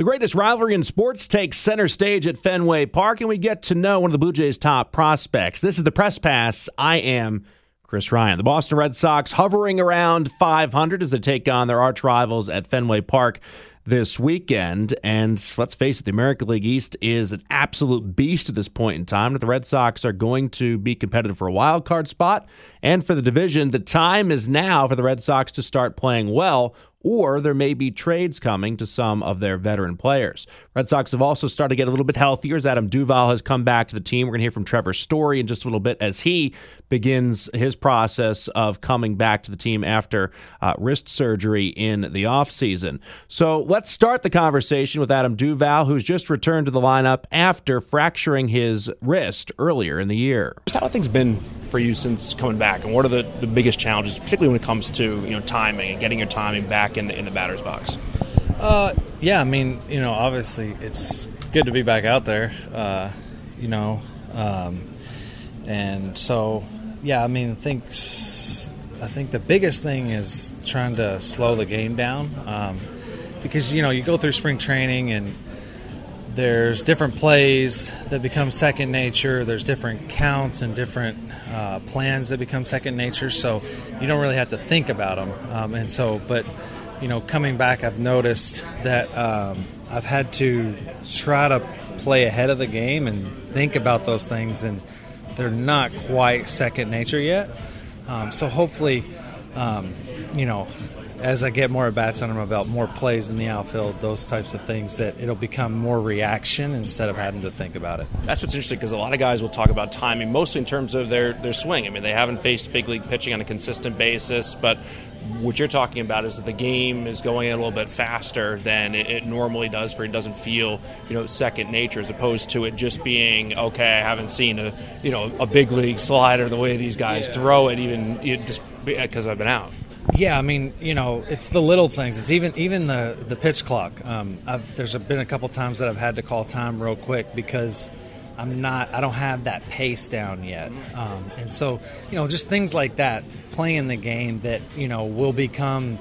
The greatest rivalry in sports takes center stage at Fenway Park, and we get to know one of the Blue Jays' top prospects. This is the Press Pass. I am Chris Ryan. The Boston Red Sox hovering around 500 as they take on their arch rivals at Fenway Park this weekend. And let's face it, the American League East is an absolute beast at this point in time. The Red Sox are going to be competitive for a wild card spot and for the division. The time is now for the Red Sox to start playing well or there may be trades coming to some of their veteran players. Red Sox have also started to get a little bit healthier as Adam Duvall has come back to the team. We're going to hear from Trevor Story in just a little bit as he begins his process of coming back to the team after uh, wrist surgery in the offseason. So let's start the conversation with Adam Duvall, who's just returned to the lineup after fracturing his wrist earlier in the year. How have things been for you since coming back, and what are the, the biggest challenges, particularly when it comes to you know timing and getting your timing back in the in the batter's box? Uh, yeah, I mean, you know, obviously it's good to be back out there, uh, you know, um, and so yeah, I mean, thinks I think the biggest thing is trying to slow the game down um, because you know you go through spring training and there's different plays that become second nature. There's different counts and different uh, plans that become second nature. So you don't really have to think about them. Um, and so, but you know, coming back, I've noticed that um, I've had to try to play ahead of the game and think about those things, and they're not quite second nature yet. Um, so hopefully, um, you know, as I get more at bats under my belt, more plays in the outfield, those types of things, that it'll become more reaction instead of having to think about it. That's what's interesting because a lot of guys will talk about timing, mostly in terms of their, their swing. I mean, they haven't faced big league pitching on a consistent basis, but what you're talking about is that the game is going a little bit faster than it, it normally does for it doesn't feel you know second nature as opposed to it just being okay I haven't seen a you know a big league slider the way these guys yeah. throw it even you know, just because I've been out yeah, I mean, you know, it's the little things. It's even even the the pitch clock. Um, there's been a couple times that I've had to call time real quick because I'm not. I don't have that pace down yet, um, and so you know, just things like that. Playing the game that you know will become.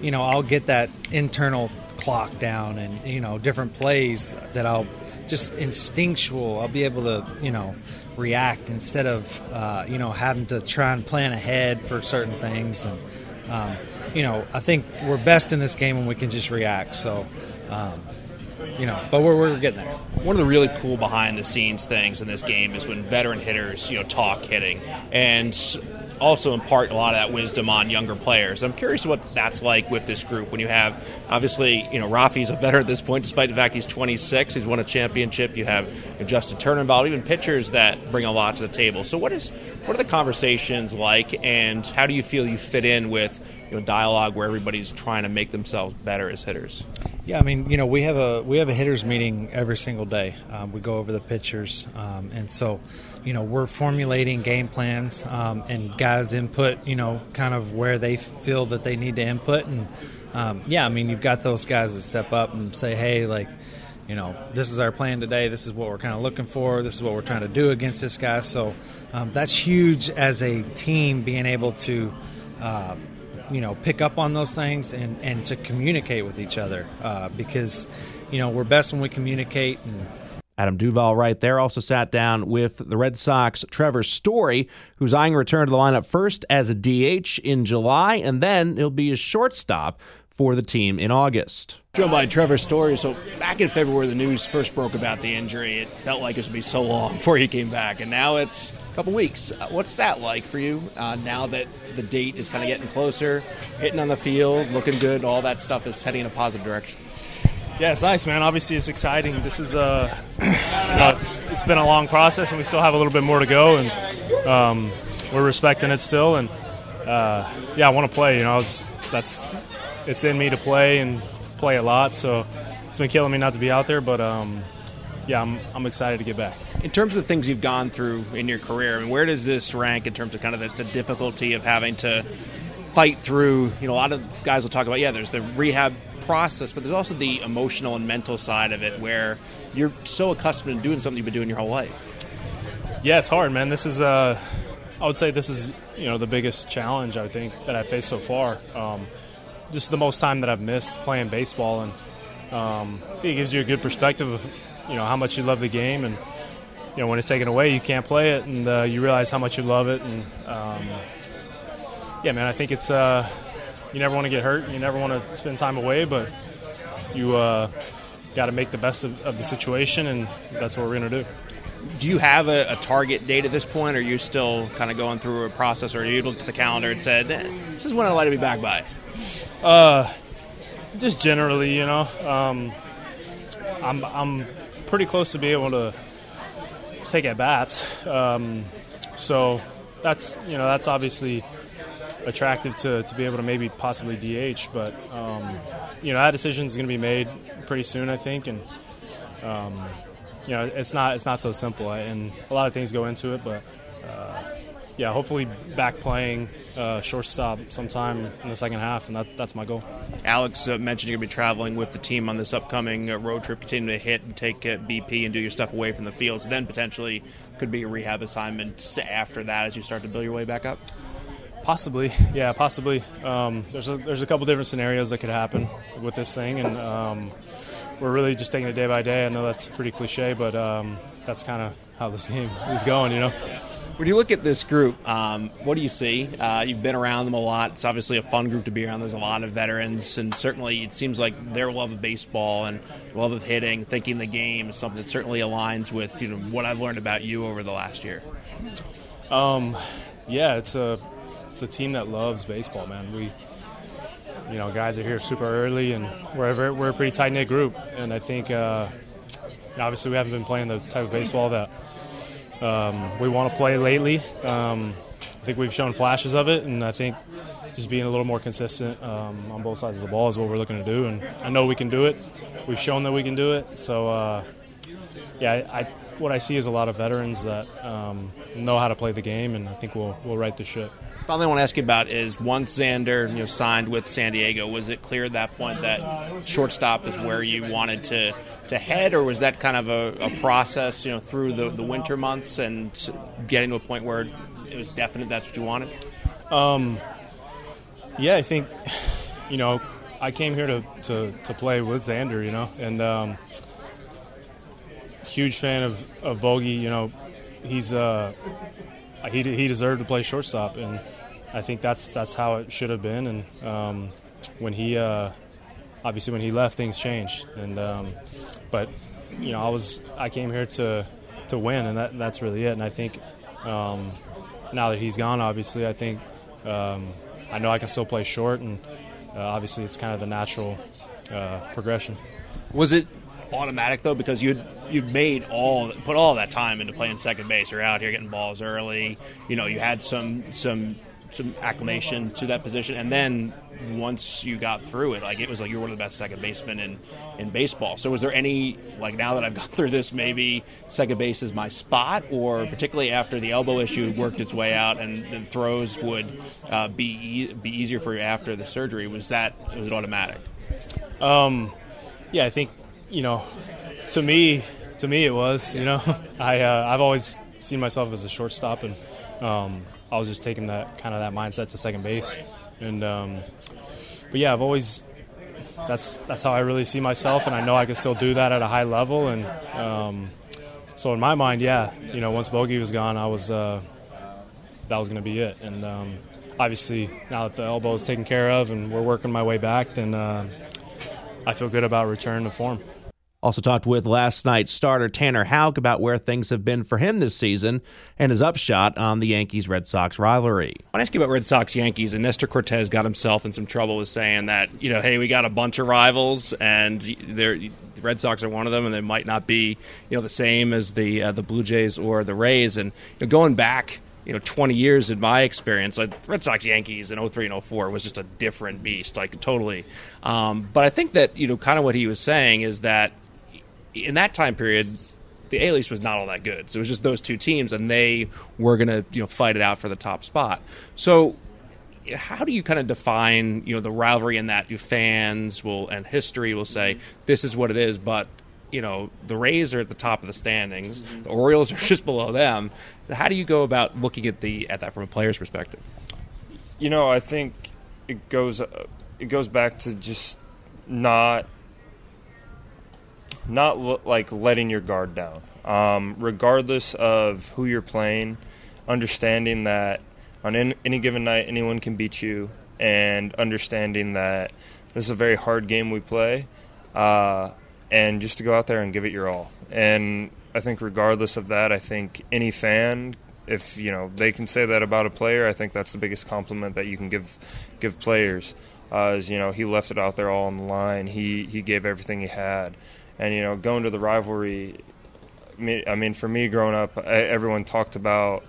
You know, I'll get that internal clock down, and you know, different plays that I'll just instinctual. I'll be able to you know react instead of uh, you know having to try and plan ahead for certain things and um, you know, I think we're best in this game when we can just react. So, um, you know, but we're, we're getting there. One of the really cool behind the scenes things in this game is when veteran hitters, you know, talk hitting and also impart a lot of that wisdom on younger players. I'm curious what that's like with this group when you have obviously, you know, Rafi's a veteran at this point, despite the fact he's 26. He's won a championship. You have Justin Turner involved, even pitchers that bring a lot to the table. So what is what are the conversations like, and how do you feel you fit in with you know, dialogue where everybody's trying to make themselves better as hitters? Yeah, I mean, you know, we have a we have a hitters meeting every single day. Um, we go over the pitchers, um, and so, you know, we're formulating game plans um, and guys input. You know, kind of where they feel that they need to input, and um, yeah, I mean, you've got those guys that step up and say, hey, like. You know, this is our plan today. This is what we're kind of looking for. This is what we're trying to do against this guy. So um, that's huge as a team being able to uh, you know pick up on those things and and to communicate with each other uh, because you know we're best when we communicate and Adam Duvall, right there, also sat down with the Red Sox Trevor Story, who's eyeing a return to the lineup first as a DH in July, and then he'll be a shortstop for the team in August. Joined by Trevor Story. So back in February, the news first broke about the injury. It felt like it was going to be so long before he came back, and now it's couple weeks. Uh, what's that like for you uh, now that the date is kind of getting closer, hitting on the field, looking good, all that stuff is heading in a positive direction? Yeah, it's nice, man. Obviously, it's exciting. This is a, uh, it's been a long process, and we still have a little bit more to go, and um, we're respecting it still. And uh, yeah, I want to play. You know, was, that's it's in me to play and play a lot. So it's been killing me not to be out there, but um, yeah, I'm, I'm excited to get back. In terms of things you've gone through in your career, I mean, where does this rank in terms of kind of the, the difficulty of having to fight through? You know, a lot of guys will talk about, yeah, there's the rehab process, but there's also the emotional and mental side of it where you're so accustomed to doing something you've been doing your whole life. Yeah, it's hard, man. This is, uh, I would say, this is you know the biggest challenge I think that I've faced so far. Um, just the most time that I've missed playing baseball, and um, I it gives you a good perspective of you know how much you love the game, and you know when it's taken away, you can't play it, and uh, you realize how much you love it, and um, yeah, man, I think it's uh, you never want to get hurt, you never want to spend time away, but you uh, got to make the best of, of, the situation, and that's what we're going to do. Do you have a, a, target date at this point, or are you still kind of going through a process, or you looked at the calendar and said, eh, "This is when I'd like to be back by"? Uh, just generally, you know, um, I'm I'm pretty close to be able to take at bats. Um, so that's you know that's obviously attractive to, to be able to maybe possibly DH, but um, you know that decision is going to be made pretty soon, I think, and um, you know it's not it's not so simple, and a lot of things go into it, but uh, yeah, hopefully back playing uh, shortstop sometime in the second half, and that, that's my goal. Alex uh, mentioned you're going to be traveling with the team on this upcoming uh, road trip, continue to hit and take uh, BP and do your stuff away from the fields. Then potentially could be a rehab assignment after that as you start to build your way back up. Possibly, yeah, possibly. Um, there's a, there's a couple different scenarios that could happen with this thing, and um, we're really just taking it day by day. I know that's pretty cliche, but um, that's kind of how this game is going, you know. When you look at this group, um, what do you see? Uh, you've been around them a lot. It's obviously a fun group to be around. There's a lot of veterans, and certainly it seems like their love of baseball and love of hitting, thinking the game is something that certainly aligns with you know what I've learned about you over the last year. Um, yeah, it's a it's a team that loves baseball, man. We, you know, guys are here super early, and we're we're a pretty tight knit group. And I think, uh, obviously, we haven't been playing the type of baseball that um, we want to play lately. Um, I think we've shown flashes of it, and I think just being a little more consistent um, on both sides of the ball is what we're looking to do. And I know we can do it. We've shown that we can do it. So, uh, yeah, I, what I see is a lot of veterans that um, know how to play the game, and I think we'll we'll right the ship. Finally, I want to ask you about is once Xander you know signed with San Diego, was it clear at that point that shortstop is where you wanted to to head, or was that kind of a, a process you know through the, the winter months and getting to a point where it was definite that's what you wanted? Um, yeah, I think you know I came here to, to, to play with Xander, you know, and um, huge fan of, of Bogey. You know, he's uh, he he deserved to play shortstop, and I think that's that's how it should have been. And um, when he uh, obviously when he left, things changed. And um, but you know, I was I came here to to win, and that that's really it. And I think um, now that he's gone, obviously, I think um, I know I can still play short, and uh, obviously, it's kind of the natural uh, progression. Was it automatic though because you'd you'd made all put all that time into playing second base. You're out here getting balls early. You know, you had some some some acclimation to that position, and then once you got through it, like it was like you were one of the best second basemen in in baseball. So was there any like now that I've gone through this, maybe second base is my spot, or particularly after the elbow issue worked its way out and the throws would uh, be e- be easier for you after the surgery? Was that was it automatic? Um, yeah, I think you know, to me, to me it was. You know, I uh, I've always seen myself as a shortstop, and um, I was just taking that kind of that mindset to second base, and um, but yeah, I've always that's that's how I really see myself, and I know I can still do that at a high level, and um, so in my mind, yeah, you know, once Bogey was gone, I was uh, that was going to be it, and um, obviously now that the elbow is taken care of and we're working my way back, then uh, I feel good about returning to form. Also talked with last night's starter Tanner Houck about where things have been for him this season and his upshot on the Yankees Red Sox rivalry. I want to ask you about Red Sox Yankees, and Nestor Cortes got himself in some trouble with saying that you know, hey, we got a bunch of rivals, and the Red Sox are one of them, and they might not be you know the same as the uh, the Blue Jays or the Rays, and you know, going back you know 20 years in my experience like red sox yankees in 03 and 04 was just a different beast like totally um, but i think that you know kind of what he was saying is that in that time period, the A was not all that good. So it was just those two teams, and they were going to you know fight it out for the top spot. So how do you kind of define you know the rivalry in that? You fans will and history will say this is what it is, but you know the Rays are at the top of the standings, the Orioles are just below them. How do you go about looking at the at that from a player's perspective? You know, I think it goes it goes back to just not not like letting your guard down, um, regardless of who you're playing. Understanding that on in, any given night, anyone can beat you, and understanding that this is a very hard game we play, uh, and just to go out there and give it your all. And I think, regardless of that, I think any fan, if you know they can say that about a player, I think that's the biggest compliment that you can give give players. Uh, you know he left it out there all on the line. He he gave everything he had, and you know going to the rivalry. I mean, for me growing up, everyone talked about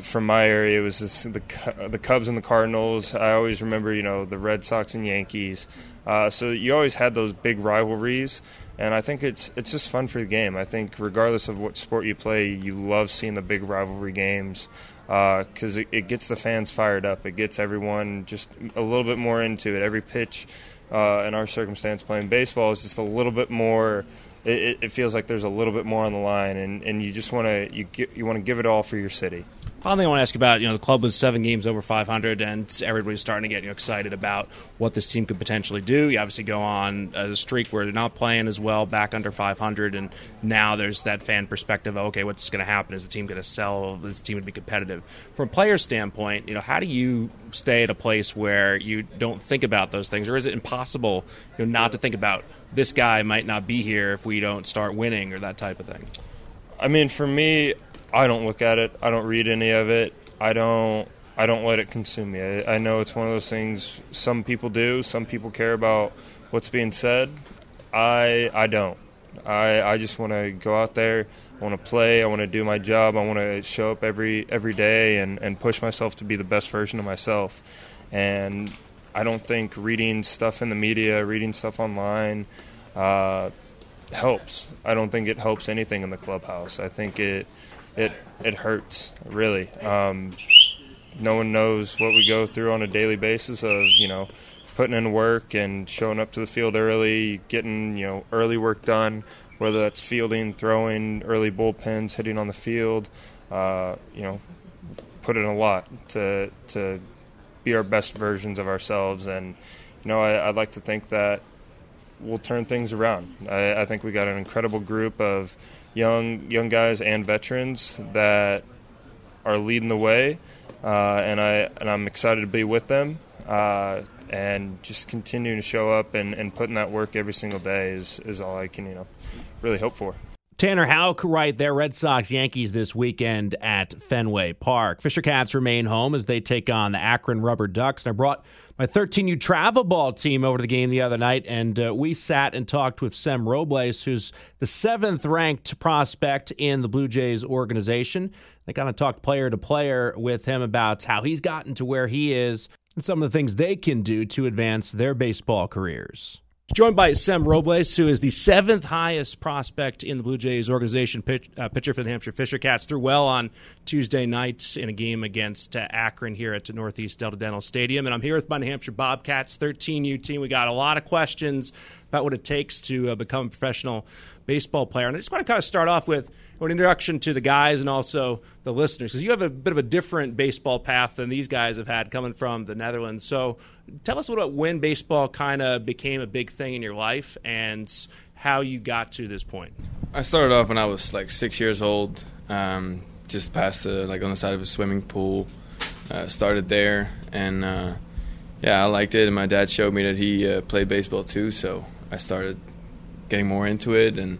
from my area, it was this, the the Cubs and the Cardinals. I always remember, you know, the Red Sox and Yankees. Uh, so you always had those big rivalries, and I think it's it's just fun for the game. I think regardless of what sport you play, you love seeing the big rivalry games because uh, it, it, gets the fans fired up. It gets everyone just a little bit more into it. Every pitch, uh, in our circumstance, playing baseball is just a little bit more. It, it feels like there's a little bit more on the line, and, and you just want to you you want to give it all for your city. Final thing I want to ask about, you know, the club was seven games over 500, and everybody's starting to get you know, excited about what this team could potentially do. You obviously go on a streak where they're not playing as well, back under 500, and now there's that fan perspective. Of, okay, what's going to happen? Is the team going to sell? Is the team going to be competitive? From a player standpoint, you know, how do you stay at a place where you don't think about those things, or is it impossible, you know, not to think about this guy might not be here if we don't start winning or that type of thing? I mean, for me, I don't look at it. I don't read any of it. I don't. I don't let it consume me. I, I know it's one of those things. Some people do. Some people care about what's being said. I I don't. I I just want to go out there. I want to play. I want to do my job. I want to show up every every day and and push myself to be the best version of myself. And I don't think reading stuff in the media, reading stuff online, uh, helps. I don't think it helps anything in the clubhouse. I think it it it hurts really. Um, no one knows what we go through on a daily basis of you know putting in work and showing up to the field early, getting you know early work done, whether that's fielding, throwing, early bullpens, hitting on the field. Uh, you know, put in a lot to to be our best versions of ourselves, and you know I, I'd like to think that we'll turn things around. I, I think we got an incredible group of young young guys and veterans that are leading the way, uh, and I and I'm excited to be with them. Uh, and just continuing to show up and, and putting that work every single day is, is all I can you know really hope for. Tanner Houck right there. Red Sox Yankees this weekend at Fenway Park. Fisher Cats remain home as they take on the Akron Rubber Ducks. And I brought my 13U travel ball team over to the game the other night, and uh, we sat and talked with Sem Robberse, who's the seventh ranked prospect in the Blue Jays organization. They kind of talked player to player with him about how he's gotten to where he is and some of the things they can do to advance their baseball careers. Joined by Sem Robberse, who is the seventh highest prospect in the Blue Jays organization, pitch, uh, pitcher for the Hampshire Fisher Cats. Threw well on Tuesday night in a game against uh, Akron here at Northeast Delta Dental Stadium. And I'm here with my New Hampshire Bobcats 13U team. We got a lot of questions about what it takes to uh, become a professional baseball player. And I just want to kind of start off with an introduction to the guys and also the listeners because you have a bit of a different baseball path than these guys have had coming from the Netherlands. So tell us about when baseball kind of became a big thing in your life and how you got to this point. I started off when I was like six years old, um, just past the, like on the side of a swimming pool. Uh, started there and uh, yeah, I liked it. And my dad showed me that he uh, played baseball too, so I started getting more into it and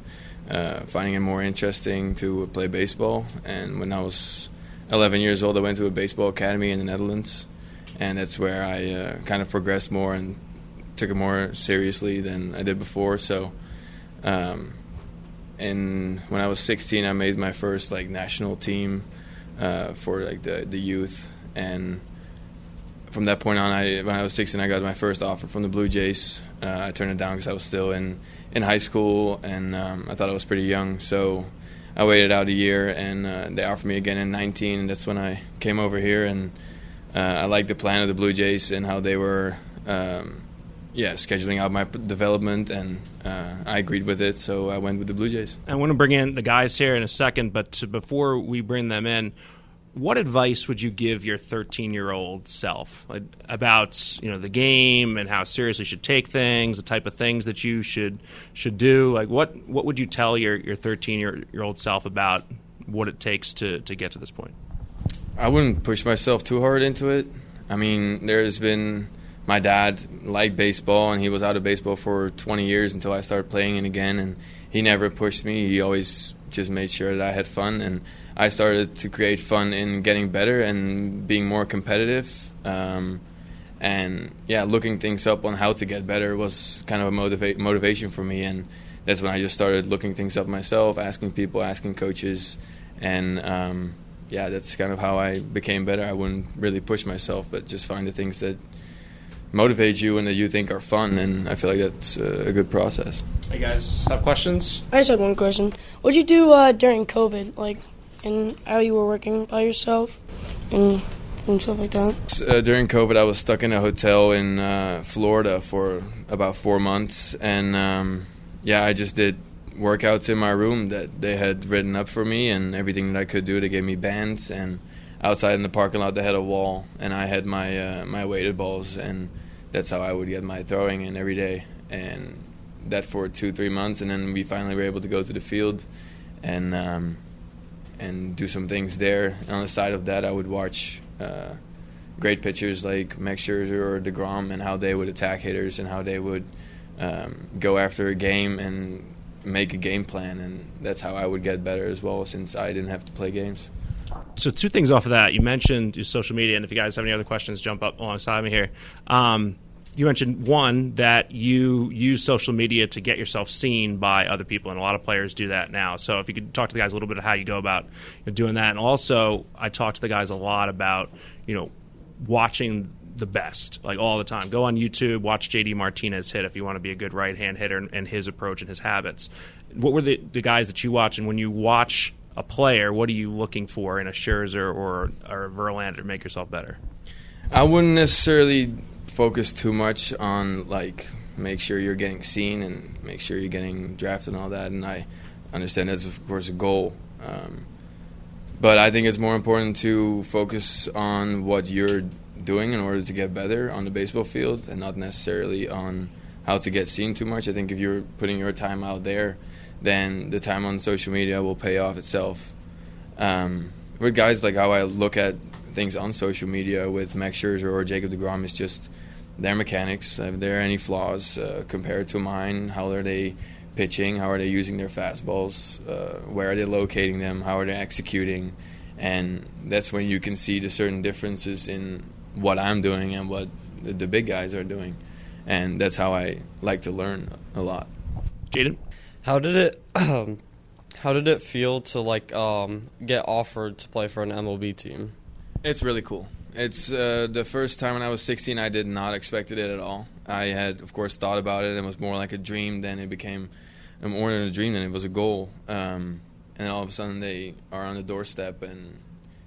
uh, finding it more interesting to play baseball. And when I was 11 years old, I went to a baseball academy in the Netherlands, and that's where I uh, kind of progressed more and took it more seriously than I did before. So, um, and when I was 16, I made my first like national team uh, for like the the youth, and from that point on, I when I was 16, I got my first offer from the Blue Jays. Uh, I turned it down because I was still in in high school, and um, I thought I was pretty young. So I waited out a year, and uh, they offered me again in 19, and that's when I came over here. And uh, I liked the plan of the Blue Jays and how they were, um, yeah, scheduling out my development, and uh, I agreed with it. So I went with the Blue Jays. I want to bring in the guys here in a second, but before we bring them in what advice would you give your 13 year old self about you know the game and how seriously you should take things, the type of things that you should should do? Like what what would you tell your your 13 year old self about what it takes to to get to this point? I wouldn't push myself too hard into it. I mean, there's been my dad liked baseball and he was out of baseball for 20 years until I started playing it again and he never pushed me. He always just made sure that I had fun and I started to create fun in getting better and being more competitive. Um, and yeah, looking things up on how to get better was kind of a motiva- motivation for me. And that's when I just started looking things up myself, asking people, asking coaches, and um, yeah, that's kind of how I became better. I wouldn't really push myself, but just find the things that motivate you and that you think are fun. And I feel like that's a good process. Hey guys, have questions? I just had one question. What did you do uh, during COVID? Like, and how you were working by yourself and and stuff like that. Uh, during COVID, I was stuck in a hotel in uh, Florida for about four months, and um, yeah, I just did workouts in my room that they had written up for me, and everything that I could do. They gave me bands, and outside in the parking lot they had a wall, and I had my uh, my weighted balls, and that's how I would get my throwing in every day, and that for two three months, and then we finally were able to go to the field, and. Um, and do some things there. And on the side of that, I would watch uh, great pitchers like Max Scherzer or Degrom and how they would attack hitters and how they would um, go after a game and make a game plan. And that's how I would get better as well, since I didn't have to play games. So two things off of that. You mentioned social media, and if you guys have any other questions, jump up alongside me here. Um, you mentioned one that you use social media to get yourself seen by other people, and a lot of players do that now. So if you could talk to the guys a little bit of how you go about doing that, and also I talk to the guys a lot about you know watching the best like all the time. Go on YouTube, watch JD Martinez hit if you want to be a good right hand hitter and, and his approach and his habits. What were the, the guys that you watch, and when you watch a player, what are you looking for in a Scherzer or or a Verlander to make yourself better? I wouldn't necessarily focus too much on like make sure you're getting seen and make sure you're getting drafted and all that. And I understand that's of course a goal, um, but I think it's more important to focus on what you're doing in order to get better on the baseball field, and not necessarily on how to get seen too much. I think if you're putting your time out there, then the time on social media will pay off itself. Um, with guys like how I look at things on social media with Max Scherzer or Jacob DeGrom is just their mechanics. If there are any flaws uh, compared to mine, how are they pitching? How are they using their fastballs? Uh, where are they locating them? How are they executing? And that's when you can see the certain differences in what I'm doing and what the big guys are doing. And that's how I like to learn a lot. Jaden, how did it? Um, how did it feel to like um, get offered to play for an MLB team? It's really cool. It's uh, the first time when I was 16. I did not expect it at all. I had, of course, thought about it. And it was more like a dream. than it became more than a dream. than it was a goal. Um, and all of a sudden, they are on the doorstep, and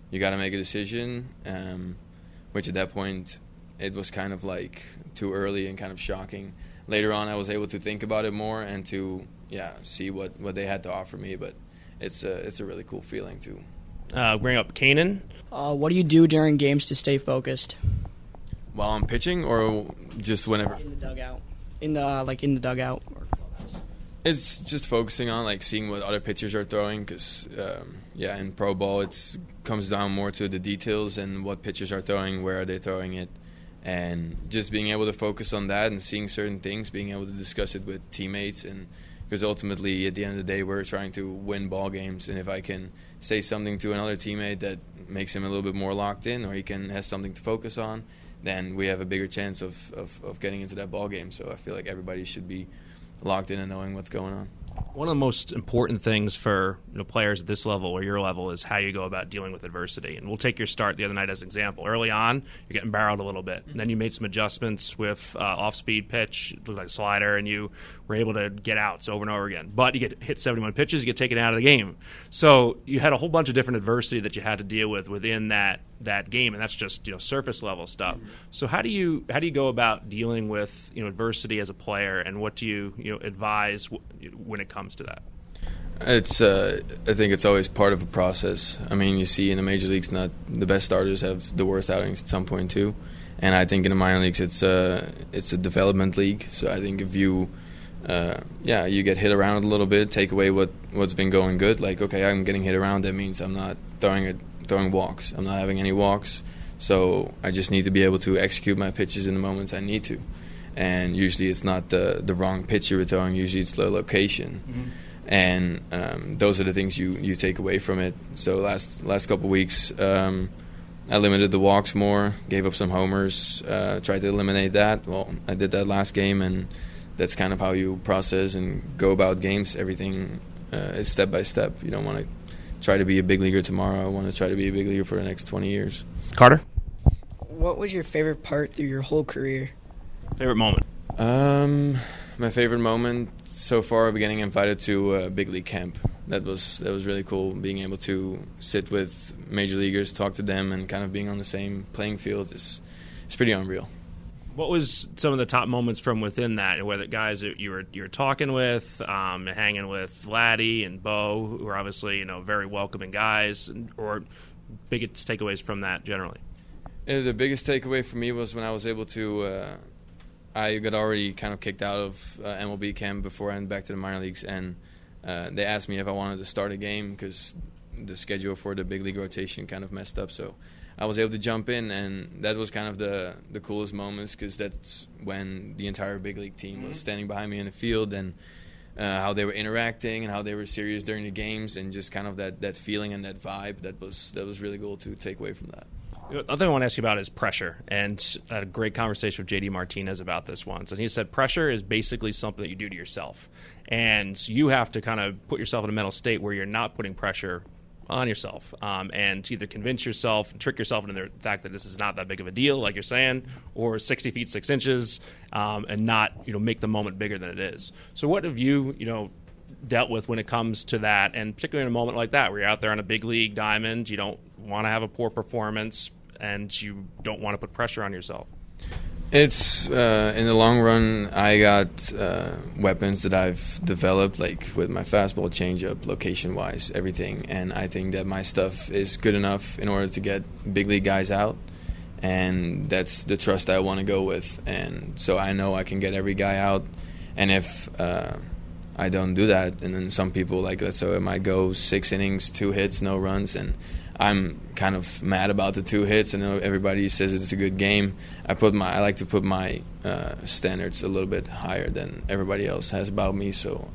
you got to make a decision. Um, which at that point, it was kind of like too early and kind of shocking. Later on, I was able to think about it more and to yeah see what, what they had to offer me. But it's a it's a really cool feeling too. Uh, bring up Kanan. Uh, what do you do during games to stay focused? While I'm pitching, or just whenever in the dugout, in the uh, like in the dugout. It's just focusing on like seeing what other pitchers are throwing, because um, yeah, in pro ball it comes down more to the details and what pitchers are throwing, where are they throwing it, and just being able to focus on that and seeing certain things, being able to discuss it with teammates and because ultimately at the end of the day we're trying to win ball games. And if i can say something to another teammate that makes him a little bit more locked in or he can has something to focus on then we have a bigger chance of, of, of getting into that ball game. So i feel like everybody should be locked in and knowing what's going on one of the most important things for you know, players at this level or your level is how you go about dealing with adversity. And we'll take your start the other night as an example. Early on, you're getting barreled a little bit, and then you made some adjustments with uh, off-speed pitch, it looked like a slider, and you were able to get outs over and over again. But you get hit 71 pitches, you get taken out of the game. So you had a whole bunch of different adversity that you had to deal with within that that game, and that's just you know surface level stuff. Mm-hmm. So how do you how do you go about dealing with you know adversity as a player, and what do you you know advise w- when it comes to that? It's. Uh, I think it's always part of a process. I mean, you see in the major leagues, not the best starters have the worst outings at some point too, and I think in the minor leagues, it's a it's a development league. So I think if you, uh, yeah, you get hit around a little bit, take away what what's been going good. Like, okay, I'm getting hit around. That means I'm not throwing it, throwing walks. I'm not having any walks. So I just need to be able to execute my pitches in the moments I need to. And usually it's not the the wrong pitch you're throwing. Usually it's the location. Mm-hmm and um, those are the things you, you take away from it. So last last couple weeks, um, I limited the walks more, gave up some homers, uh, tried to eliminate that. Well, I did that last game, and that's kind of how you process and go about games. Everything uh, is step by step. You don't want to try to be a big leaguer tomorrow. I want to try to be a big leaguer for the next 20 years. Carter, what was your favorite part through your whole career? Favorite moment? Um, my favorite moment so far of getting invited to a big league camp. That was that was really cool. Being able to sit with major leaguers, talk to them, and kind of being on the same playing field is it's pretty unreal. What was some of the top moments from within that? Whether guys that you were you were talking with, um, hanging with Vladdy and Bo, who are obviously you know very welcoming guys, or biggest takeaways from that generally. Uh, the biggest takeaway for me was when I was able to. Uh, I got already kind of kicked out of uh, MLB camp before I went back to the minor leagues, and uh, they asked me if I wanted to start a game because the schedule for the big league rotation kind of messed up. So I was able to jump in, and that was kind of the the coolest moments because that's when the entire big league team was mm-hmm. standing behind me in the field and. Uh, how they were interacting and how they were serious during the games, and just kind of that, that feeling and that vibe that was that was really cool to take away from that. The other thing I want to ask you about is pressure. And I had a great conversation with JD Martinez about this once. And he said pressure is basically something that you do to yourself. And you have to kind of put yourself in a mental state where you're not putting pressure on yourself um, and either convince yourself and trick yourself into the fact that this is not that big of a deal, like you're saying, or 60 feet, six inches, um, and not, you know, make the moment bigger than it is. So what have you, you know, dealt with when it comes to that, and particularly in a moment like that where you're out there on a big league diamond, you don't want to have a poor performance, and you don't want to put pressure on yourself. It's uh, in the long run. I got uh, weapons that I've developed, like with my fastball, changeup, location-wise, everything, and I think that my stuff is good enough in order to get big league guys out, and that's the trust I want to go with. And so I know I can get every guy out, and if uh, I don't do that, and then some people like say it might go six innings, two hits, no runs, and I'm kind of mad about the two hits. I know everybody says it's a good game. I put my I like to put my uh, standards a little bit higher than everybody else has about me, so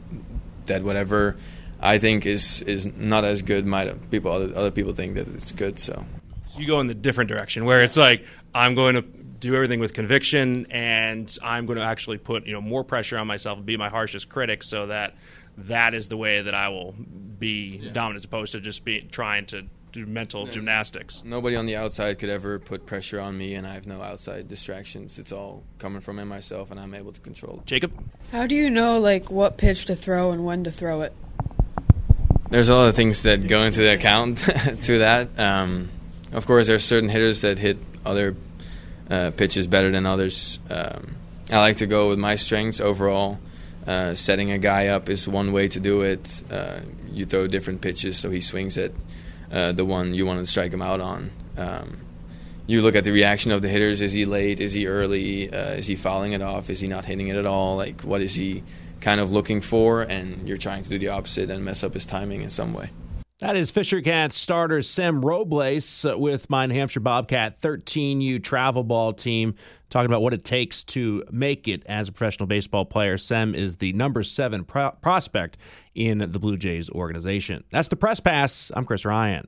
that whatever I think is is not as good might people other, other people think that it's good. So. so you go in the different direction where it's like I'm going to do everything with conviction and I'm going to actually put you know more pressure on myself and be my harshest critic so that that is the way that I will be yeah. dominant as opposed to just be trying to do mental yeah. gymnastics. Nobody on the outside could ever put pressure on me, and I have no outside distractions. It's all coming from in myself, and I'm able to control it. Jacob, how do you know like what pitch to throw and when to throw it? There's a lot of things that go into the account to that. Um, of course, there are certain hitters that hit other uh, pitches better than others. Um, I like to go with my strengths overall. Uh, setting a guy up is one way to do it. Uh, you throw different pitches so he swings at uh, the one you want to strike him out on. Um, you look at the reaction of the hitters. Is he late? Is he early? Uh, is he fouling it off? Is he not hitting it at all? Like, what is he kind of looking for? And you're trying to do the opposite and mess up his timing in some way. That is Fisher Cats starter Sem Robberse uh, with my New Hampshire Bobcat 13U travel ball team, talking about what it takes to make it as a professional baseball player. Sem is the number seven pro- prospect in the Blue Jays organization. That's the press pass. I'm Chris Ryan.